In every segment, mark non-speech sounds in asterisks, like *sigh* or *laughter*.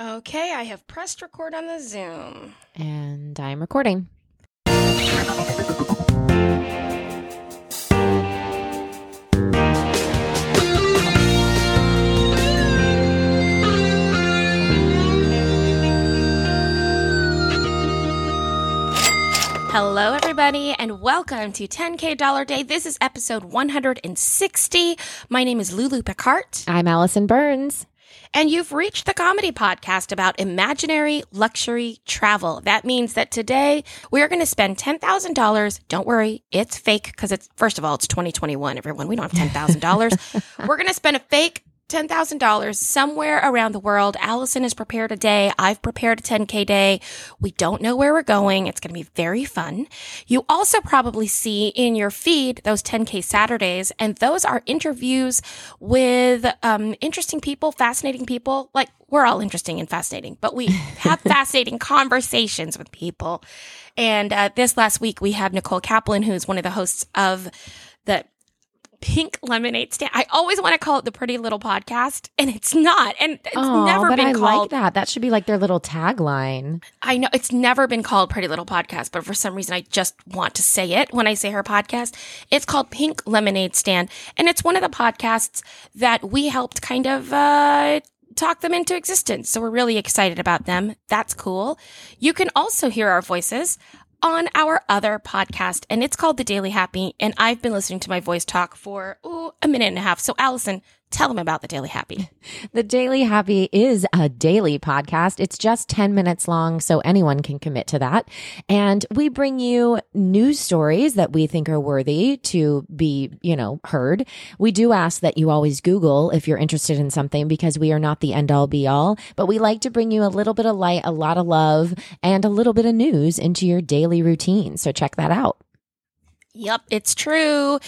Okay, I have pressed record on the Zoom. And I'm recording. Hello, everybody, and welcome to 10K Dollar Day. This is episode 160. My name is Lulu Picard, I'm Allison Burns. And you've reached the comedy podcast about imaginary luxury travel. That means that today we are going to spend $10,000. Don't worry, it's fake because it's, first of all, it's 2021, everyone. We don't have $10,000. *laughs* We're going to spend a fake $10,000 somewhere around the world. Allison has prepared a day. I've prepared a 10K day. We don't know where we're going. It's going to be very fun. You also probably see in your feed those 10K Saturdays, and those are interviews with um, interesting people, fascinating people. Like, we're all interesting and fascinating, but we *laughs* have fascinating conversations with people. And uh, this last week, we have Nicole Kaplan, who's one of the hosts of the Pink Lemonade Stand. I always want to call it the Pretty Little Podcast, and it's not. And it's Oh, never but been I called. like that. That should be like their little tagline. I know it's never been called Pretty Little Podcast, but for some reason I just want to say it when I say her podcast. It's called Pink Lemonade Stand, and it's one of the podcasts that we helped kind of uh, talk them into existence. So we're really excited about them. That's cool. You can also hear our voices on our other podcast, and it's called The Daily Happy. And I've been listening to my voice talk for ooh, a minute and a half. So Allison, tell them about The Daily Happy. *laughs* The Daily Happy is a daily podcast. It's just 10 minutes long, so anyone can commit to that. And we bring you news stories that we think are worthy to be, you know, heard. We do ask that you always Google if you're interested in something because we are not the end all be all, but we like to bring you a little bit of light, a lot of love, and a little bit of news into your daily routine. So check that out. Yep, it's true.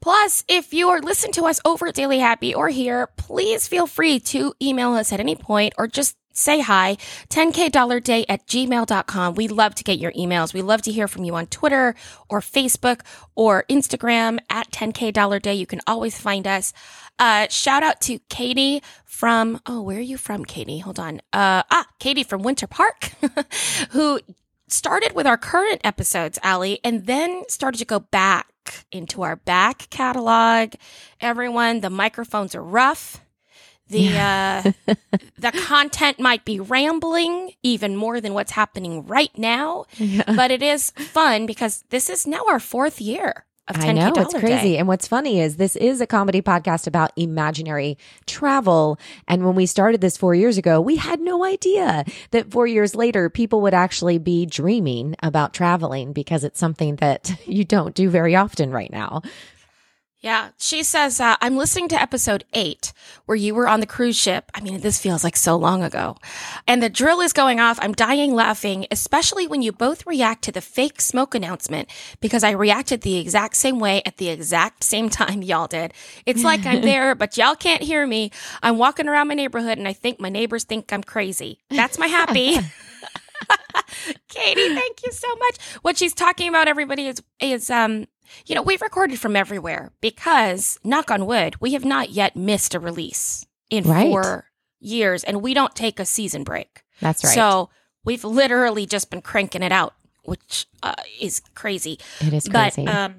Plus, if you are listening to us over at Daily Happy or here, please feel free to email us at any point or just say hi. 10k dollar day at gmail.com we love to get your emails. We love to hear from you on twitter or facebook or instagram at 10k dollar day. You can always find us. Uh shout out to katie from oh where are you from katie? Hold on. Uh ah katie from winter park *laughs* who started with our current episodes, Allie, and then started to go back into our back catalog. Everyone, the microphones are rough. The uh, *laughs* the content might be rambling even more than what's happening right now, but it is fun because this is now our fourth year of 10K I know it's crazy. Day. And what's funny is this is a comedy podcast about imaginary travel. And when we started this four years ago, we had no idea that four years later, people would actually be dreaming about traveling because it's something that *laughs* you don't do very often right now. Yeah, she says, uh, I'm listening to episode eight where you were on the cruise ship. I mean, this feels like so long ago. And the drill is going off. I'm dying laughing, especially when you both react to the fake smoke announcement because I reacted the exact same way at the exact same time y'all did. It's like I'm *laughs* there, but y'all can't hear me. I'm walking around my neighborhood and I think my neighbors think I'm crazy. That's my happy. *laughs* *laughs* Katie, thank you so much. What she's talking about, everybody, is is um, you know, we've recorded from everywhere because, knock on wood, we have not yet missed a release in Right. four years, and we don't take a season break. That's right. So we've literally just been cranking it out, which uh, is crazy. it is crazy. But um,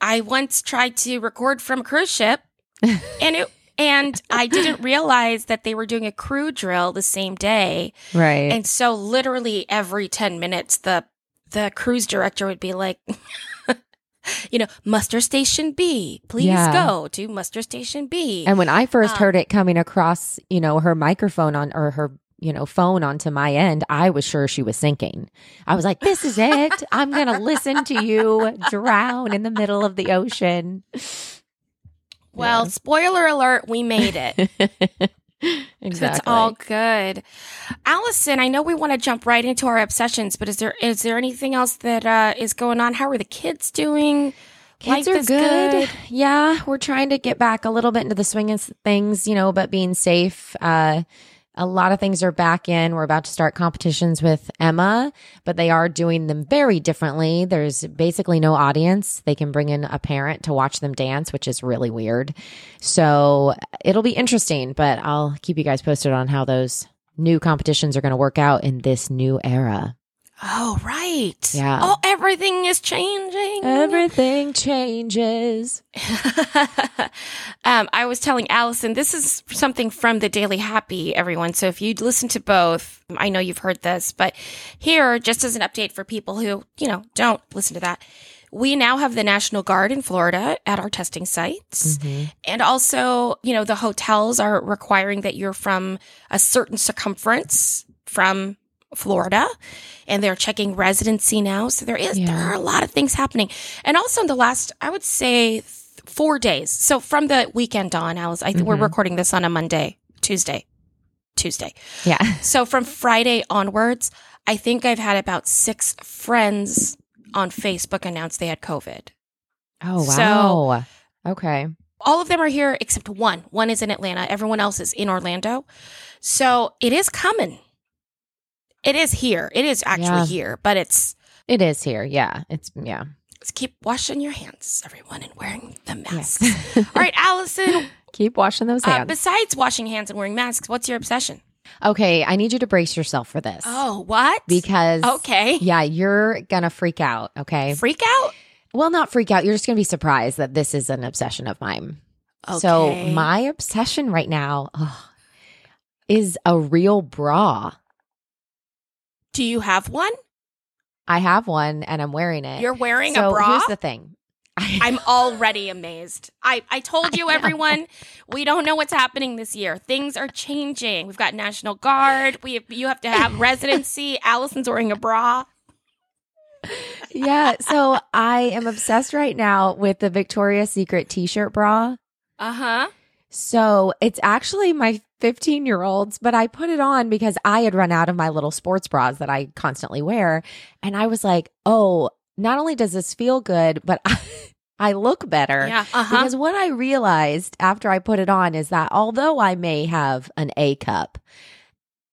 I once tried to record from a cruise ship, *laughs* and it. And I didn't realize that they were doing a crew drill the same day. right. And so literally every 10 minutes the the cruise director would be like you know, muster station B, please Yeah. go to muster station B. And when I first Um, heard it coming across, you know, her microphone on or her, you know, phone onto my end, I was sure she was sinking. I was like, this is it. I'm going *laughs* to listen to you drown in the middle of the ocean. well, spoiler alert, we made it. *laughs* exactly. It's all good. Allison, I know we want to jump right into our obsessions, but is there is there anything else that uh, is going on? How are the kids doing? Kids Life are good. good. Yeah, we're trying to get back a little bit into the swing of things, you know, but being safe. Uh, a lot of things are back in. We're about to start competitions with Emma, but they are doing them very differently. There's basically no audience. They can bring in a parent to watch them dance, which is really weird. So it'll be interesting, but I'll keep you guys posted on how those new competitions are going to work out in this new era. Oh, right. Yeah. Oh, everything is changing. Everything changes. *laughs* um, I was telling Allison, this is something from the Daily Happy, everyone. So if you listen to both, I know you've heard this, but here, just as an update for people who, you know, don't listen to that, we now have the National Guard in Florida at our testing sites. Mhm. And also, you know, the hotels are requiring that you're from a certain circumference from Florida and they're checking residency now. So there is, there are a lot of things happening. And also in the last, I would say th- four days. So from the weekend on, Alice, I think we're mm-hmm. recording this on a Monday, Tuesday, Tuesday. Yeah. *laughs* So from Friday onwards, I think I've had about six friends on Facebook announce they had COVID. Oh, wow. So- wow. okay. all of them are here except one. One is in Atlanta. Everyone else is in Orlando. So it is coming. It is here. It is actually Yeah. here, but it's, It is here. Yeah. It's, yeah. it's keep washing your hands, everyone, and wearing the masks. Yes. *laughs* All right, Allison. Keep washing those Uh, hands. besides washing hands and wearing masks, what's your obsession? okay. I need you to brace yourself for this. Oh, what? Because, okay, yeah, you're going to freak out. Okay. freak out. Well, not freak out. You're just going to be surprised that this is an obsession of mine. Okay. So, my obsession right now ugh, is a real bra. Do you have one? I have one and I'm wearing it. You're wearing so a bra. here's the thing. *laughs* I'm already amazed. I, I told you, I everyone, we don't know what's happening this year. Things are changing. We've got National Guard. We have, you have to have residency. *laughs* Allison's wearing a bra. yeah. So I am obsessed right now with the Victoria's Secret t shirt bra. Uh huh. So it's actually my 15 year old's, but I put it on because I had run out of my little sports bras that I constantly wear. And I was like, oh, not only does this feel good, but I, *laughs* I look better. Yeah. Uh huh. Because what I realized after I put it on is that although I may have an A cup,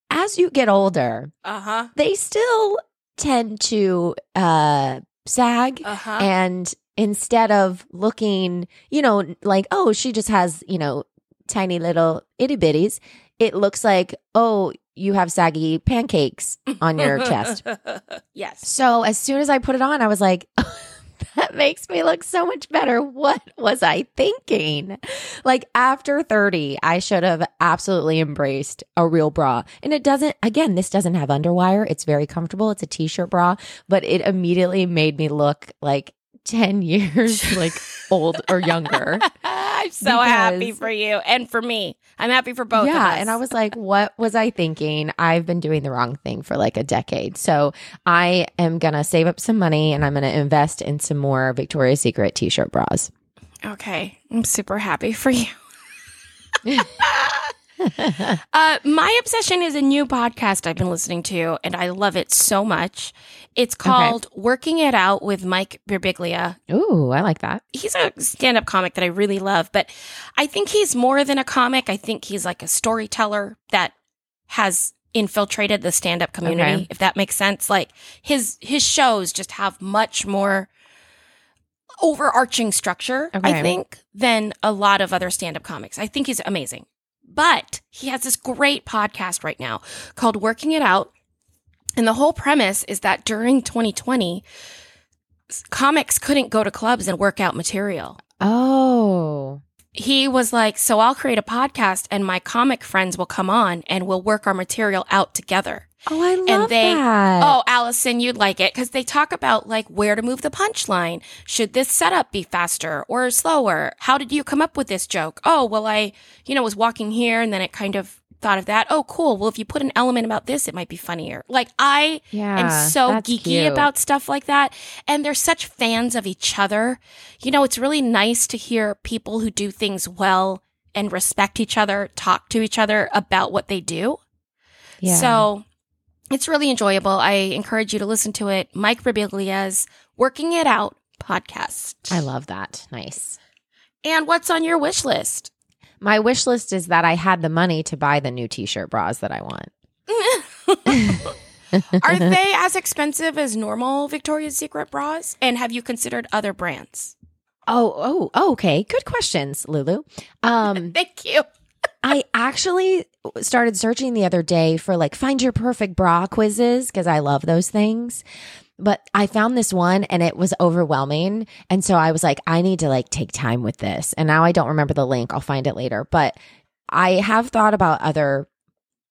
as you get older, Uh huh. they still tend to uh, sag. Uh huh. And instead of looking, you know, like, oh, she just has, you know, tiny little itty bitties, it looks like, oh, you have saggy pancakes on your chest. *laughs* yes. So as soon as I put it on, I was like, *laughs* that makes me look so much better. What was I thinking? Like after 30, I should have absolutely embraced a real bra. And it doesn't, again, this doesn't have underwire. It's very comfortable. It's a t shirt bra, but it immediately made me look like 10 *laughs* years like old or younger. *laughs* I'm so happy for you and for me. I'm happy for both of yeah. And I was like, what was I thinking? I've been doing the wrong thing for like a decade. So I am going to save up some money and I'm going to invest in some more Victoria's Secret t shirt bras. okay. I'm super happy for you. *laughs* *laughs* Uh, my obsession is a new podcast I've been listening to, and I love it so much. It's called Working It Out with Mike Birbiglia. Ooh, I like that. He's a stand up comic that I really love, but I think he's more than a comic. I think he's like a storyteller that has infiltrated the stand up community, Okay. if that makes sense. Like his his shows just have much more overarching structure, I think, than a lot of other stand up comics. I think he's amazing. But he has this great podcast right now called Working It Out. And the whole premise is that during 2020, comics couldn't go to clubs and work out material. Oh, He was like, So I'll create a podcast and my comic friends will come on and we'll work our material out together. Oh, I love and they- that. Oh, Allison, you'd like it because they talk about like where to move the punchline. Should this setup be faster or slower? How did you come up with this joke? Oh, well, I, you know, was walking here and then it kind of thought of that. Oh, cool. Well, if you put an element about this, it might be funnier. Like I yeah. am so geeky cute. about stuff like that. And they're such fans of each other. You know, it's really nice to hear people who do things well and respect each other talk to each other about what they do. Yeah. So it's really enjoyable. I encourage you to listen to it. Mike Birbiglia's Working It Out podcast. I love that. Nice. and what's on your wish list? My wish list is that I had the money to buy the new t shirt bras that I want. *laughs* Are they as expensive as normal Victoria's Secret bras? And have you considered other brands? Oh, oh, oh, okay. Good questions, Lulu. Um, *laughs* Thank you. I actually started searching the other day for like find your perfect bra quizzes because I love those things. But I found this one and it was overwhelming. And so I was like, I need to like take time with this. And now I don't remember the link. I'll find it later. But I have thought about other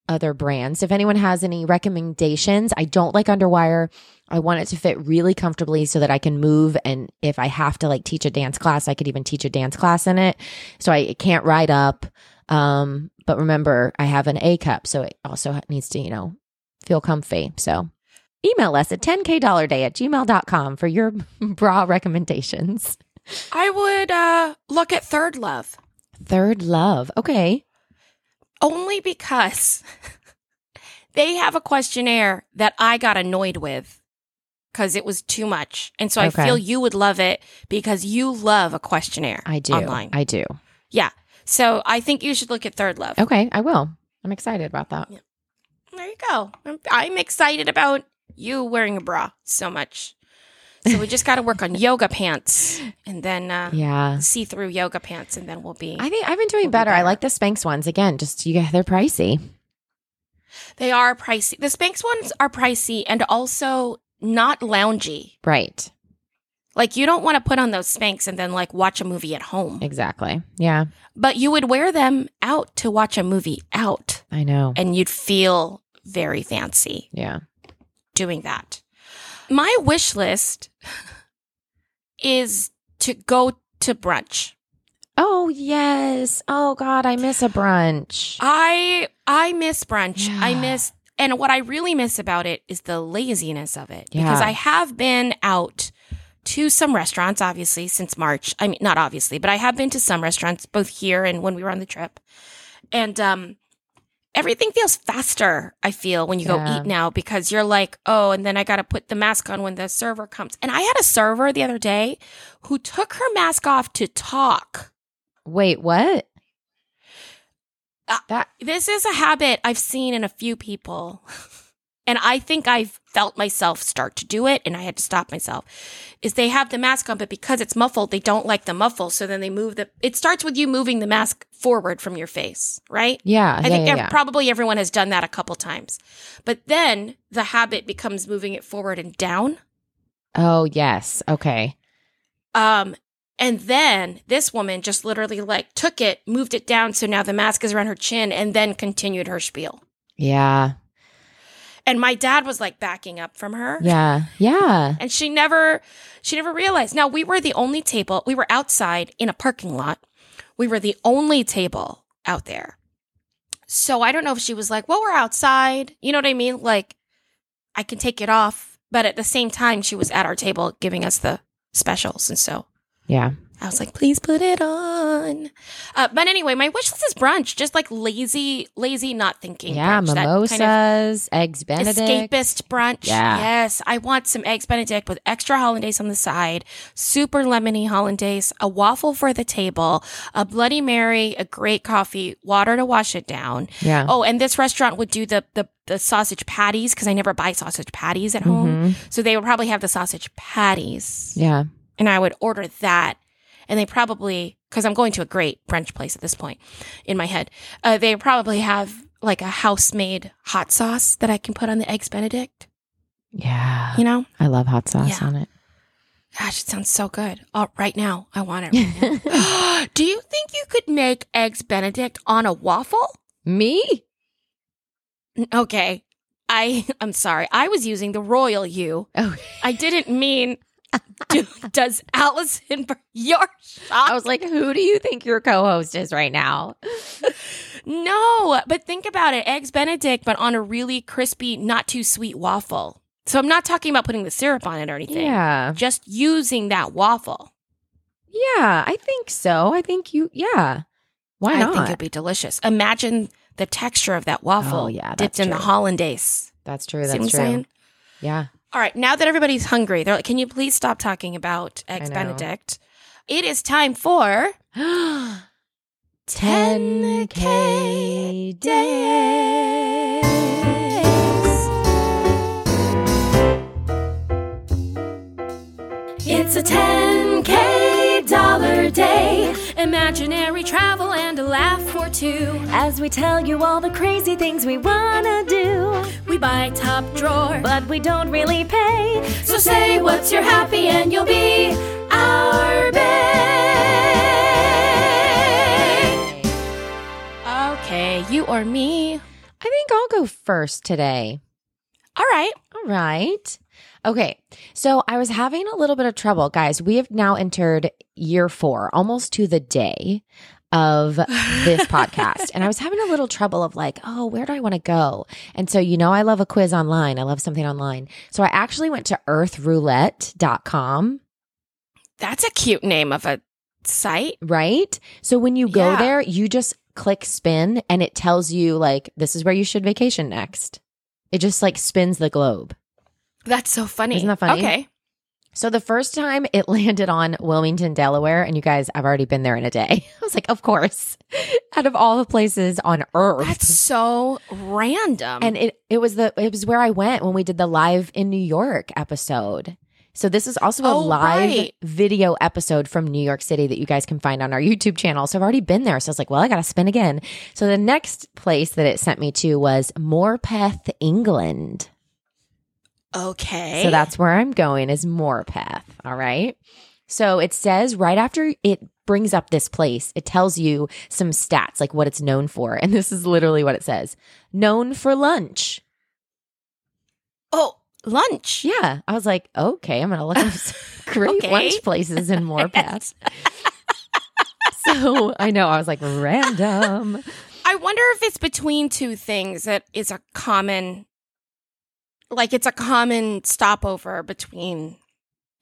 other brands. If anyone has any recommendations, I don't like underwire. I want it to fit really comfortably so that I can move. And if I have to like teach a dance class, I could even teach a dance class in it. So I can't ride up. Um, but remember, I have an A cup, so it also needs to, you know, feel comfy. So email us at 10kdollarday at gmail.com for your *laughs* bra recommendations. I would uh, look at Third Love Third love. Okay. only because *laughs* they have a questionnaire that I got annoyed with because it was too much. And so I feel you would love it because you love a questionnaire. I do. Online. I do. yeah. So I think you should look at Third Love. Okay. I will. I'm excited about that. There you go. I'm, I'm excited about you wearing a bra so much. So we just got to work on *laughs* yoga pants and then uh, Yeah. see through yoga pants, and then we'll be. I think I've been doing Will be better. I like the Spanx ones. Again, just you they're pricey. they are pricey. The Spanx ones are pricey and also not loungy. Right. Like you don't want to put on those Spanx and then like watch a movie at home. Exactly. Yeah. But you would wear them out to watch a movie out, I know. and you'd feel very fancy. Yeah. doing that. My wish list is to go to brunch. Oh yes. Oh God, I miss a brunch. I I miss brunch. I miss and what I really miss about it is the laziness of it Yeah. because I have been out to some restaurants obviously since March. I mean not obviously, but I have been to some restaurants both here and when we were on the trip. And um everything feels faster, I feel, when you Yeah. go eat now because you're like, oh, and then I got to put the mask on when the server comes. And I had a server the other day who took her mask off to talk. Wait, what? Uh, that This is a habit I've seen in a few people. *laughs* And I think I've felt myself start to do it and I had to stop myself. Is they have the mask on, but because it's muffled, they don't like the muffle. So then they move the, it starts with you moving the mask forward from your face, right? yeah, I yeah, think yeah, yeah. probably everyone has done that a couple times. But then the habit becomes moving it forward and down. oh yes. Okay. Um, and then this woman just literally like took it, moved it down. So now the mask is around her chin and then continued her spiel. Yeah. And my dad was like backing up from her. Yeah. Yeah. And she never, she never realized. Now we were the only table. We were outside in a parking lot. We were the only table out there. So I don't know if she was like, well, we're outside. You know what I mean? Like, I can take it off. But at the same time, she was at our table giving us the specials. And so Yeah. I was like, please put it on. Uh, but anyway, my wish list is brunch, just like lazy, lazy, not thinking. Yeah. brunch. That Mimosas, kind of eggs Benedict. escapist brunch. Yeah. Yes. I want some eggs Benedict with extra hollandaise on the side, super lemony hollandaise, a waffle for the table, a Bloody Mary, a great coffee, water to wash it down. Yeah. Oh, and this restaurant would do the, the, the sausage patties because I never buy sausage patties at home. Mhm. So they would probably have the sausage patties Yeah. and I would order that. And they probably, because I'm going to a great brunch place at this point in my head, uh, they probably have like a house made hot sauce that I can put on the eggs Benedict. Yeah. You know, I love hot sauce Yeah. on it. gosh, it sounds so good. Oh, right now, I want it. Right now. *laughs* *gasps* Do you think you could make eggs Benedict on a waffle? Me? Okay, I *laughs* I'm sorry. I was using the royal you. Oh, I didn't mean. *laughs* Do, does Allison your I was like, who do you think your co-host is right now? *laughs* No, but think about it. Eggs Benedict, but on a really crispy, not too sweet waffle. So I'm not talking about putting the syrup on it or anything. Yeah. Just using that waffle. Yeah, I think so. I think you yeah. Why I not? think it'd be delicious. Imagine the texture of that waffle Oh, yeah, dipped in the hollandaise. that's true. That's true. saying? Yeah. All right, now that everybody's hungry, they're like, can you please stop talking about Eggs. Benedict? It is time for *gasps* 10K days. It's a 10K dollar day, imaginary travel, and a laugh or two. As we tell you all the crazy things we wanna do, buy top drawer. but we don't really pay. So say what's your happy and you'll be our bae. Okay, you or me. I think I'll go first today. All right. All right. Okay. So I was having a little bit of trouble, guys. We have now entered year four, almost to the day of this *laughs* podcast. And I was having a little trouble of like, oh, where do I want to go? And so, you know, I love a quiz online. I love something online. So I actually went to earthroulette.com, That's a cute name of a site. right? So when you go Yeah. there, you just click spin and it tells you like, this is where you should vacation next. It just like spins the globe. That's so funny. Isn't that funny? Okay. So the first time it *laughs* landed on Wilmington, Delaware, and you guys, I've already been there in a day. *laughs* I was like, of course, *laughs* out of all the places on earth. That's so random. and it, it was the, it was where I went when we did the live in New York episode. So this is also a Oh, live right. video episode from New York City that you guys can find on our YouTube channel. So I've already been there. So I was like, well, I got to spin again. So the next place that it sent me to was Morpeth, England. Okay. So that's where I'm going is Morpeth. All right. So it says right after it brings up this place, it tells you some stats, like what it's known for. And *laughs* this is literally what it says known for lunch. oh lunch. Yeah. I was like, okay, I'm going to look up some *laughs* great Okay. lunch places in Morpeth. *laughs* so I know I was like, random. I wonder if it's between two things that is a common, like it's a common stopover between,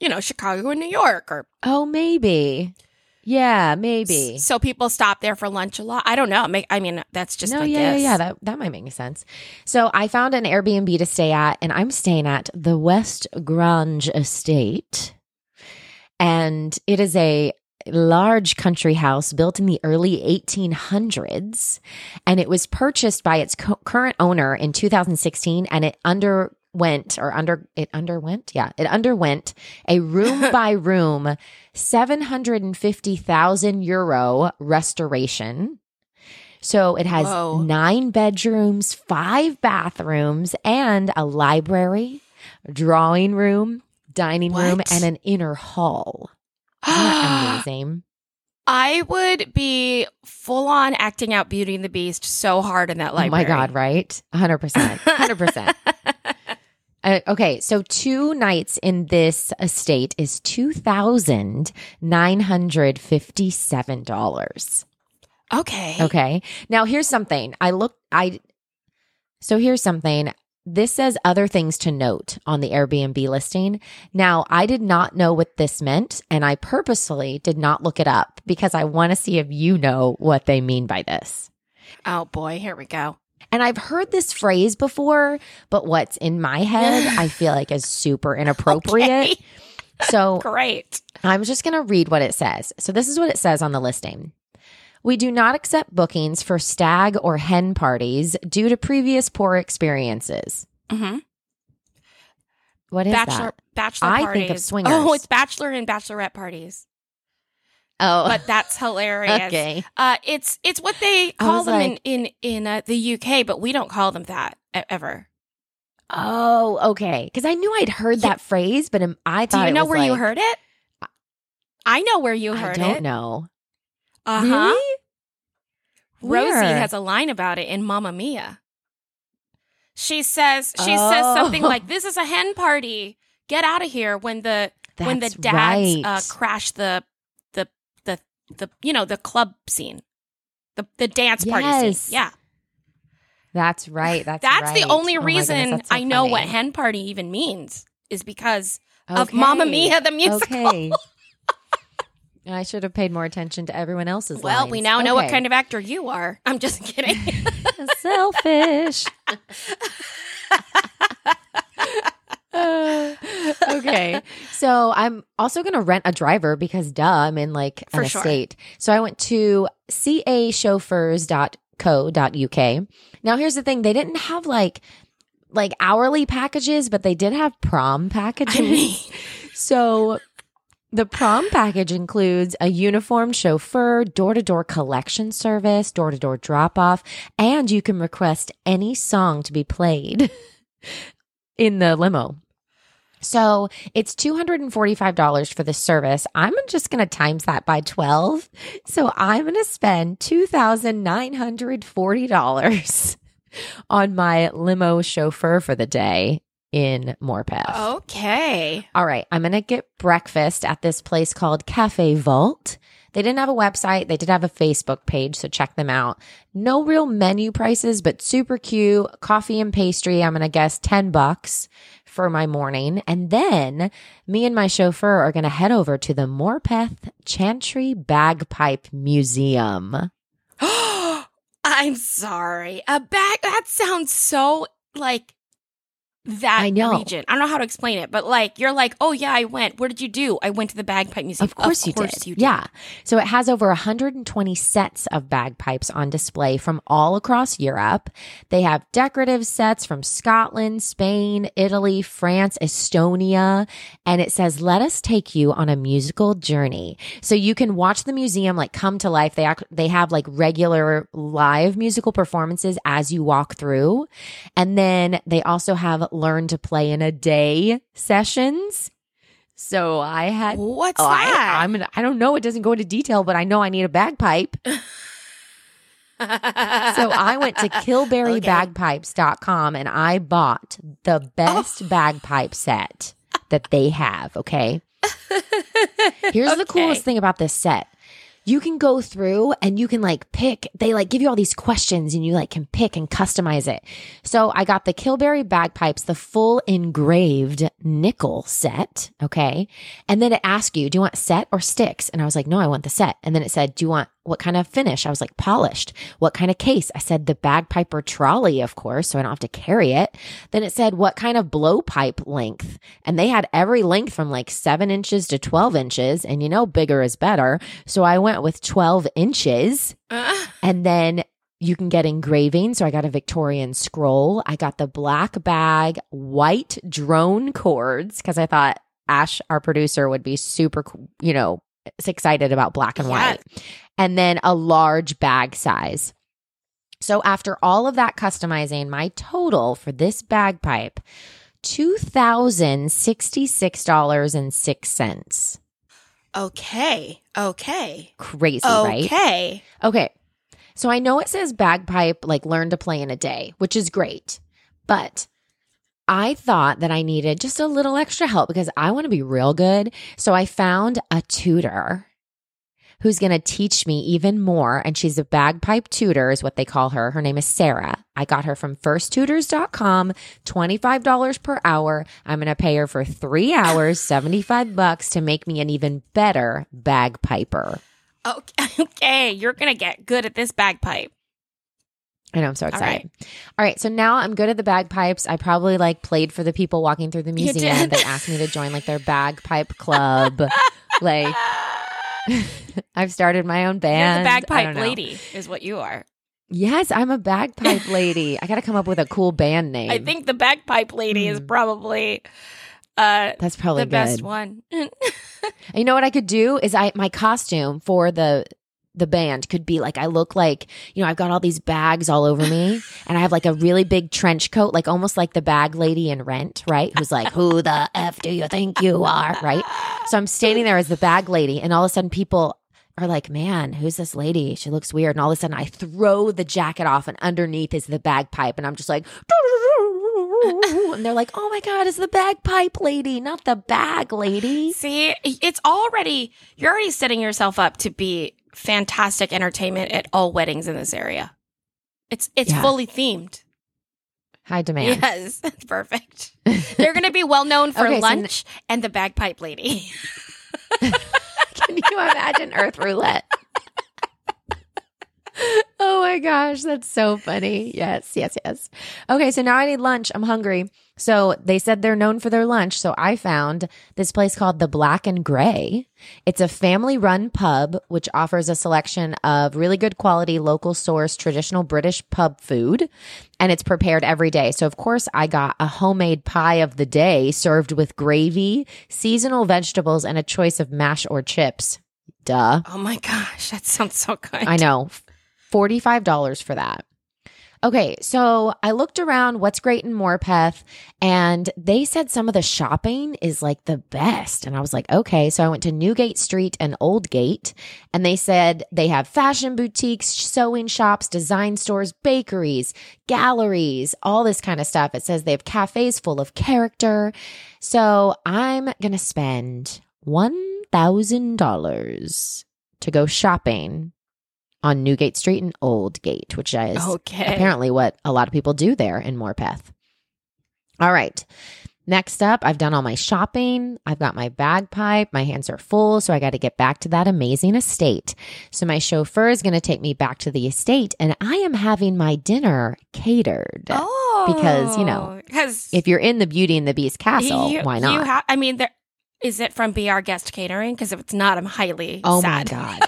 you know, Chicago and New York, or Oh, maybe. Yeah, maybe. so people stop there for lunch a lot. I don't know. Make- I mean, that's just no, yeah, yeah, yeah. That that might make sense. So I found an Airbnb to stay at, and I'm staying at the West Grange Estate, and it is a large country house built in the early 1800s, and it was purchased by its co- current owner in 2016, and it underwent or under it underwent yeah it underwent a room *laughs* by room 750,000 euro restoration so it has Whoa. nine bedrooms, five bathrooms, and a library, drawing room, dining room, and an inner hall. *gasps* Amazing? I would be full on acting out Beauty and the Beast so hard in that Oh library. my God, right? 100%. 100%. *laughs* Uh, okay, so two nights in this estate is $2,957. okay. Okay. Now here's something. I look I So here's something. This says other things to note on the Airbnb listing. Now, I did not know what this meant and I purposely did not look it up because I want to see if you know what they mean by this. Oh boy, here we go. And I've heard this phrase before, but what's in my head I feel like is super *laughs* inappropriate. Okay. So *laughs* Great. I'm just going to read what it says. So, this is what it says on the listing. We do not accept bookings for stag or hen parties due to previous poor experiences. hmm What is Bachelor that? bachelor I parties. think of swingers. Oh, it's bachelor and bachelorette parties. Oh, But that's hilarious. *laughs* okay. Uh, it's it's what they call them like- in in in uh, the UK, but we don't call them that ever. Oh, okay. Because I knew I'd heard Yeah. that phrase, but um, I Do thought you it know where you heard it? I know where you heard it. I don't it. know. Uh huh. Really? Rosie has a line about it in Mamma Mia. She says she says something Oh. like, *laughs* "This is a hen party. Get out of here!" When the when the dads right. uh, crash the the the you know the club scene, the the dance party Yes. scene. Yeah, That's right. *laughs* That's that's the right. only Oh my goodness, reason so I know what hen party even means is because of Okay. Mamma Mia the musical. Okay. *laughs* I should have paid more attention to everyone else's. Well, we lines. now know what kind of actor you are. I'm just kidding. *laughs* selfish. Uh, *laughs* okay. So I'm also going to rent a driver because duh, I'm in like an sure. estate. So I went to cachauffeurs.co.uk. Now here's the thing. They didn't have like, like hourly packages, but they did have prom packages. I mean, So The prom package includes a uniformed chauffeur, door to door collection service, door to door drop off, and you can request any song to be played *laughs* in the limo. So it's $245 for the service. I'm just going to times that by 12. So I'm going to spend $2,940 *laughs* on my limo chauffeur for the day in Morpeth. Okay. All right, I'm going to get breakfast at this place called Cafe Vault. They didn't have a website, they did have a Facebook page, so check them out. No real menu prices, but super cute. Coffee and pastry, I'm going to guess 10 bucks for my morning. And then me and my chauffeur are going to head over to the Morpeth Chantry Bagpipe Museum. *gasps* I'm sorry. A bag that sounds so like that I know. region. I don't know how to explain it, but like you're like, oh yeah, I went. What did you do? I went to the bagpipe museum. Of course, you, did. you did. Yeah. So it has over 120 sets of bagpipes on display from all across Europe. They have decorative sets from Scotland, Spain, Italy, France, Estonia, and it says, "Let us take you on a musical journey." So you can watch the museum like come to life. They act, they have like regular live musical performances as you walk through, and then they also have learn to play in a day sessions. So I had What's Oh, that? I, I'm gonna, I don't know. It doesn't go into detail, but I know I need a bagpipe. *laughs* So I went to kilberrybagpipes.com and I bought the best oh. bagpipe set that they have. Okay. *laughs* Here's the coolest thing about this set. You can go through and you can like pick, they like give you all these questions and you like can pick and customize it. So I got the Kilberry bagpipes, the full engraved nickel set. Okay. And then it asked you, do you want set or sticks? And I was like, no, I want the set. And then it said, do you want what kind of finish? I was like, polished. What kind of case? I said, the bagpiper trolley, of course, so I don't have to carry it. Then it said, what kind of blowpipe length? And they had every length from like seven inches to 12 inches. And you know, bigger is better. So I went with 12 inches. Uh, And then you can get engraving. So I got a Victorian scroll. I got the black bag, white drone cords because I thought Ash, our producer, would be super, you know, excited about black and Yeah. white. And then a large bag size. So after all of that customizing, my total for this bagpipe, $2,066.06. okay. Okay. Crazy, right? Okay. Okay. So I know it says bagpipe, like learn to play in a day, which is great. But I thought that I needed just a little extra help because I want to be real good. So I found a tutor who's going to teach me even more. And she's a bagpipe tutor, is what they call her. Her name is Sarah. I got her from firsttutors.com, $25 per hour. I'm going to pay her for three hours, 75 bucks to make me an even better bagpiper. Okay. *laughs* Okay. You're gonna get good at this bagpipe. I know, I'm so excited. All right. So now I'm good at the bagpipes. I probably like played for the people walking through the museum. They asked me to join like their bagpipe club. *laughs* like *laughs* I've started my own You're band. the bagpipe lady, is what you are. Yes, I'm a bagpipe *laughs* lady. I got to come up with a cool band name. I think the bagpipe lady is Hmm. probably uh that's probably the good. best one. *laughs* You know what I could do is I my costume for the the band could be like I look like you know I've got all these bags all over me *laughs* and I have like a really big trench coat like almost like the bag lady in Rent right? Who's like who the f do you think you are? Right? So I'm standing there as the bag lady and all of a sudden people are like man who's this lady? She looks weird. And all of a sudden I throw the jacket off and underneath is the bagpipe and I'm just like *laughs* and they're like oh my god it's the bagpipe lady not the bag lady. See, it's already you're already setting yourself up to be fantastic entertainment at all weddings in this area. It's it's Yeah. fully themed. high demand Yes, *laughs* that's perfect. They're going to be well known for *laughs* Okay, so lunch and the bagpipe lady. *laughs* Can you imagine Earth Roulette? Oh my gosh, that's so funny. Yes, yes, yes. Okay, so now I need lunch. I'm hungry. So they said they're known for their lunch. So I found this place called the Black and Grey. It's a family run pub, which offers a selection of really good quality, local source, traditional British pub food. And it's prepared every day. So of course I got a homemade pie of the day served with gravy, seasonal vegetables, and a choice of mash or chips. Duh. Oh my gosh, that sounds so good. I know. $45 for that. Okay, so I looked around what's great in Morpeth and they said some of the shopping is like the best. And I was like, okay. So I went to Newgate Street and Oldgate and they said they have fashion boutiques, sewing shops, design stores, bakeries, galleries, all this kind of stuff. It says they have cafes full of character. So I'm going to spend $1,000 to go shopping on Newgate Street and Oldgate, which is Okay. apparently what a lot of people do there in Morpeth. All right. Next up, I've done all my shopping. I've got my bagpipe. My hands are full, so I got to get back to that amazing estate. So my chauffeur is going to take me back to the estate, and I am having my dinner catered. Oh, Because, you know, because If you're in the Beauty and the Beast castle, you, why You not? ha- I mean, there is it from Be Our Guest Catering? Because if it's not, I'm highly oh sad. my god. *laughs*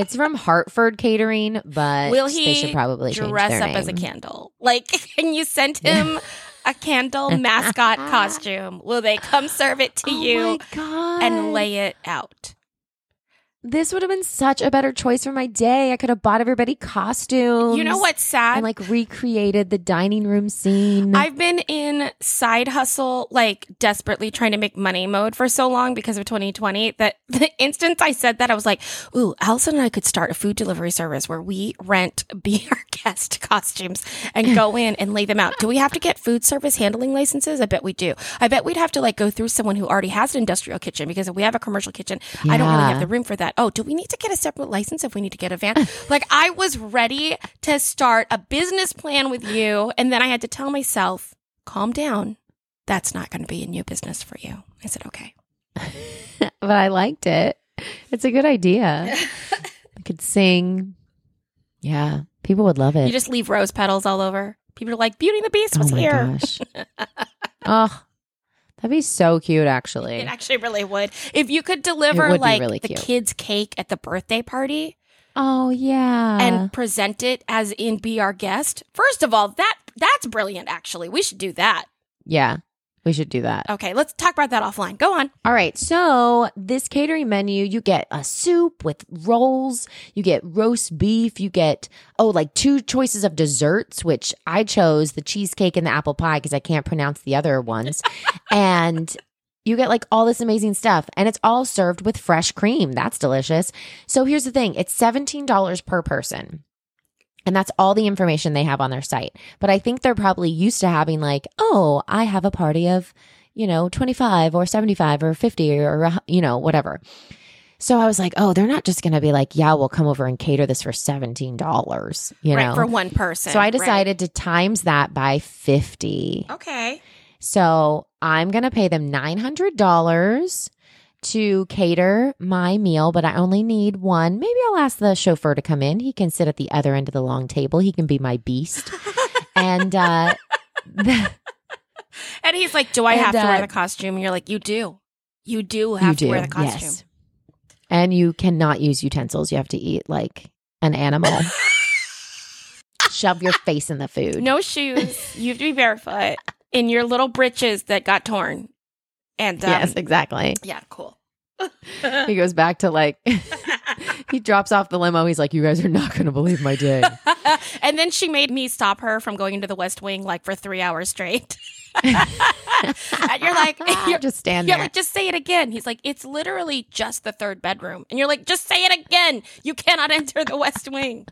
It's from Hartford Catering, but Will he they should probably dress their up as a candle? Like, *laughs* can you send him a candle *laughs* mascot costume? Will they come serve it to Oh you and lay it out? This would have been such a better choice for my day. I could have bought everybody costumes. You know what's sad? And like recreated the dining room scene. I've been in side hustle, like desperately trying to make money mode for so long because of 2020 that *laughs* the instant I said that, I was like, ooh, Allison and I could start a food delivery service where we rent *laughs* Be Our Guest costumes and go *laughs* in and lay them out. Do we have to get food service handling licenses? I bet we do. I bet we'd have to like go through someone who already has an industrial kitchen because if we have a commercial kitchen, I don't really have the room for that. Oh, do we need to get a separate license if we need to get a van? *laughs* like I was ready to start a business plan with you. And then I had to tell myself, calm down. That's not going to be a new business for you. I said, okay. *laughs* but I liked it. It's a good idea. *laughs* I could sing. Yeah, people would love it. You just leave rose petals all over. People are like, Beauty and the Beast was oh here. gosh. oh, that'd be so cute, actually. It actually. really would. If you could deliver like really the kids' cake at the birthday party Oh yeah. and present it as in be our guest. First of all, that that's brilliant actually. We should do that. yeah, we should do that. Okay, let's talk about that offline. Go on. All right. So this catering menu, you get a soup with rolls, you get roast beef, you get, oh, like two choices of desserts, which I chose the cheesecake and the apple pie because I can't pronounce the other ones. *laughs* and you get like all this amazing stuff and it's all served with fresh cream. That's delicious. So here's the thing. It's $17 per person. And that's all the information they have on their site. But I think they're probably used to having like, oh, I have a party of, you know, 25 or 75 or 50 or, uh, you know, whatever. So I was like, oh, they're not just going to be like, yeah, we'll come over and cater this for $17, you right know? for one person. so I right. decided to times that by 50. Okay. So I'm going to pay them $900 to cater my meal, but I only need one. Maybe I'll ask the chauffeur to come in. He can sit at the other end of the long table. He can be my beast. *laughs* and uh, *laughs* And he's like, "Do I And, have to wear uh, the costume?" And you're like, "You do. You do have you to do, wear the costume." yes. And you cannot use utensils. You have to eat like an animal. *laughs* Shove your face in the food. No shoes. you have to be barefoot in your little breeches that got torn. And um, yes, exactly. yeah, cool. *laughs* *laughs* He goes back to like, *laughs* he drops off the limo. He's like, You guys are not going to believe my day. and then she made me stop her from going into the West Wing like for three hours straight. and you're like, you're, just stand you're there. like, just say it again. He's like, it's literally just the third bedroom. And you're like, just say it again. You cannot enter the West Wing.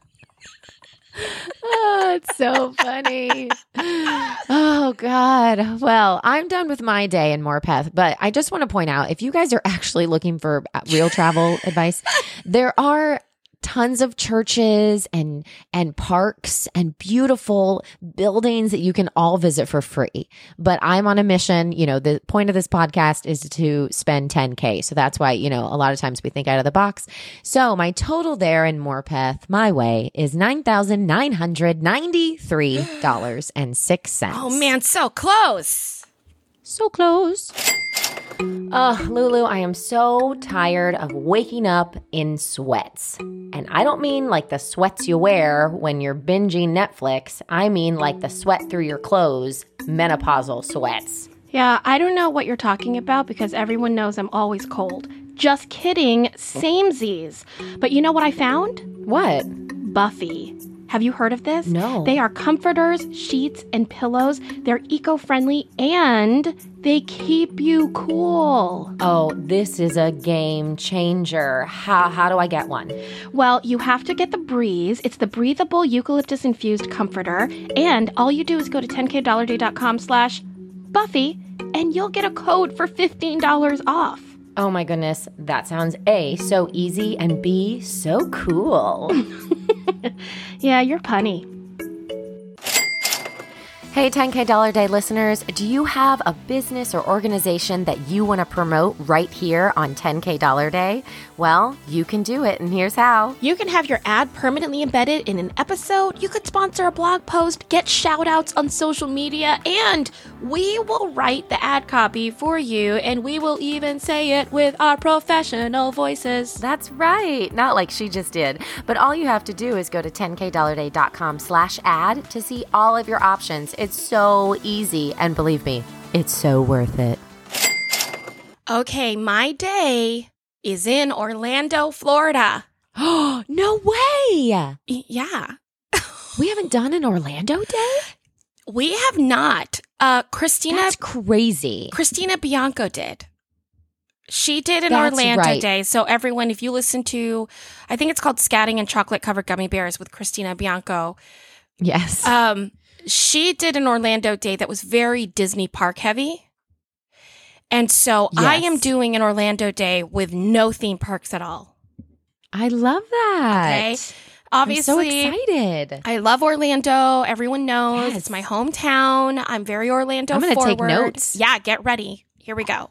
Oh, it's so funny. oh God. Well, I'm done with my day in Morpeth, but I just want to point out if you guys are actually looking for real travel advice, there are tons of churches and and parks and beautiful buildings that you can all visit for free. But I'm on a mission, you know, the point of this podcast is to spend 10k. So that's why, you know, a lot of times we think out of the box. So my total there in Morpeth, my way, is $9,993.06. Oh man, so close. So close. Ugh, Lulu, I am so tired of waking up in sweats. And I don't mean like the sweats you wear when you're binging Netflix. I mean like the sweat through your clothes, menopausal sweats. Yeah, I don't know what you're talking about because everyone knows I'm always cold. Just kidding, samesies. But you know what I found? What? Buffy. Have you heard of this? No. They are comforters, sheets, and pillows. They're eco friendly and they keep you cool. Oh, this is a game changer. How, how do I get one? Well, you have to get the Breeze. It's the breathable eucalyptus infused comforter. And all you do is go to 10kdollarday.com slash Buffy and you'll get a code for $15 off. Oh my goodness, that sounds A, so easy, and B, so cool. *laughs* Yeah, you're punny. Hey, 10K Dollar Day listeners, do you have a business or organization that you want to promote right here on 10K Dollar Day? Well, you can do it, and here's how. You can have your ad permanently embedded in an episode. You could sponsor a blog post, get shout outs on social media, and we will write the ad copy for you, and we will even say it with our professional voices. That's right, not like she just did. But all you have to do is go to 10kdollarday.com slash ad to see all of your options. It's so easy, and believe me, it's so worth it. Okay, my day is in Orlando, Florida. Oh, *gasps* no way! Yeah. We haven't done an Orlando day? We have not. Uh Christina That's crazy. Christina Bianco did. She did an That's Orlando right. day. So everyone, if you listen to, I think it's called Scatting and Chocolate Covered Gummy Bears with Christina Bianco. Yes. Um, she did an Orlando day that was very Disney park heavy. And so I am doing an Orlando day with no theme parks at all. I love that. Okay. Obviously, I'm so excited. I love Orlando. Everyone knows Yes. it's my hometown. I'm very Orlando I'm gonna take notes. Yeah, get ready. Here we go.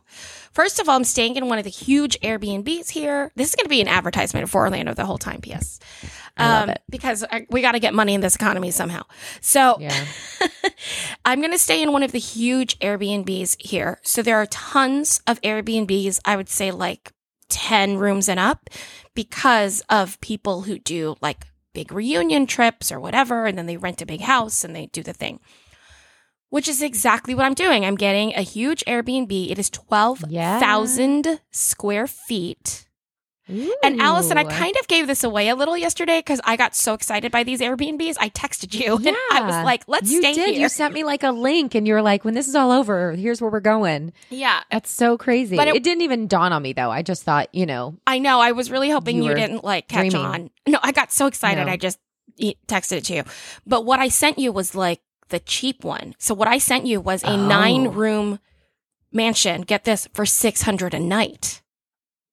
First of all, I'm staying in one of the huge Airbnbs here. This is going to be an advertisement for Orlando the whole time. P.S. I love um, it. Because I, we got to get money in this economy somehow. So Yeah. *laughs* I'm going to stay in one of the huge Airbnbs here. So there are tons of Airbnbs. I would say like 10 rooms and up because of people who do like big reunion trips or whatever. And then they rent a big house and they do the thing, which is exactly what I'm doing. I'm getting a huge Airbnb. It is 12,000 square feet. And Allison, I kind of gave this away a little yesterday because I got so excited by these Airbnbs. I texted you *laughs* and I was like, let's you stay did. here. You sent me like a link, and you were like, "When this is all over, here's where we're going." yeah. That's so crazy. But it, it- didn't even dawn on me though. I just thought, you know, I know. I was really hoping You you, didn't like catch dreaming. on. No, I got so excited. No. I just texted it to you. But what I sent you was like the cheap one. So what I sent you was a Oh. nine room mansion. Get this for 600 a night.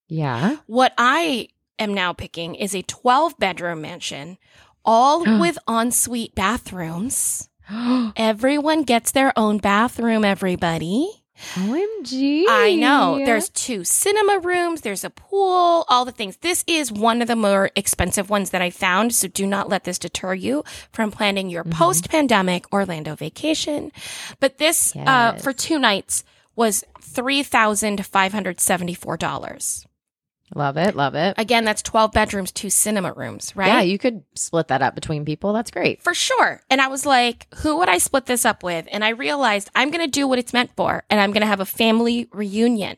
yeah, What I am now picking is a 12 bedroom mansion, all *gasps* with ensuite bathrooms. *gasps* Everyone gets their own bathroom, everybody. OMG. I know. There's two cinema rooms, there's a pool, all the things. This is one of the more expensive ones that I found, so do not let this deter you from planning your post pandemic Orlando vacation. But this uh, for two nights was $3,574. Love it, love it. Again, that's 12 bedrooms, two cinema rooms, right? Yeah, you could split that up between people. That's great. for sure. And I was like, who would I split this up with? And I realized I'm going to do what it's meant for, and I'm going to have a family reunion.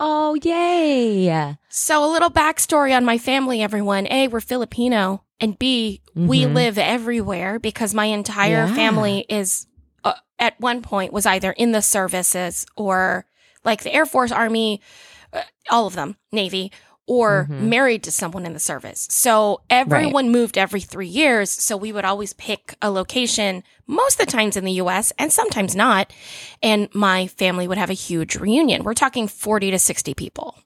Oh, yay! So, a little backstory on my family, everyone. A, we're Filipino. And B, we Mhm. live everywhere because my entire Yeah. family is, uh, at one point, was either in the services or like the Air Force, Army, all of them, Navy, or Mhm. married to someone in the service. So, everyone moved every three years. So, we would always pick a location, most of the times in the US and sometimes not. And my family would have a huge reunion. We're talking 40 to 60 people.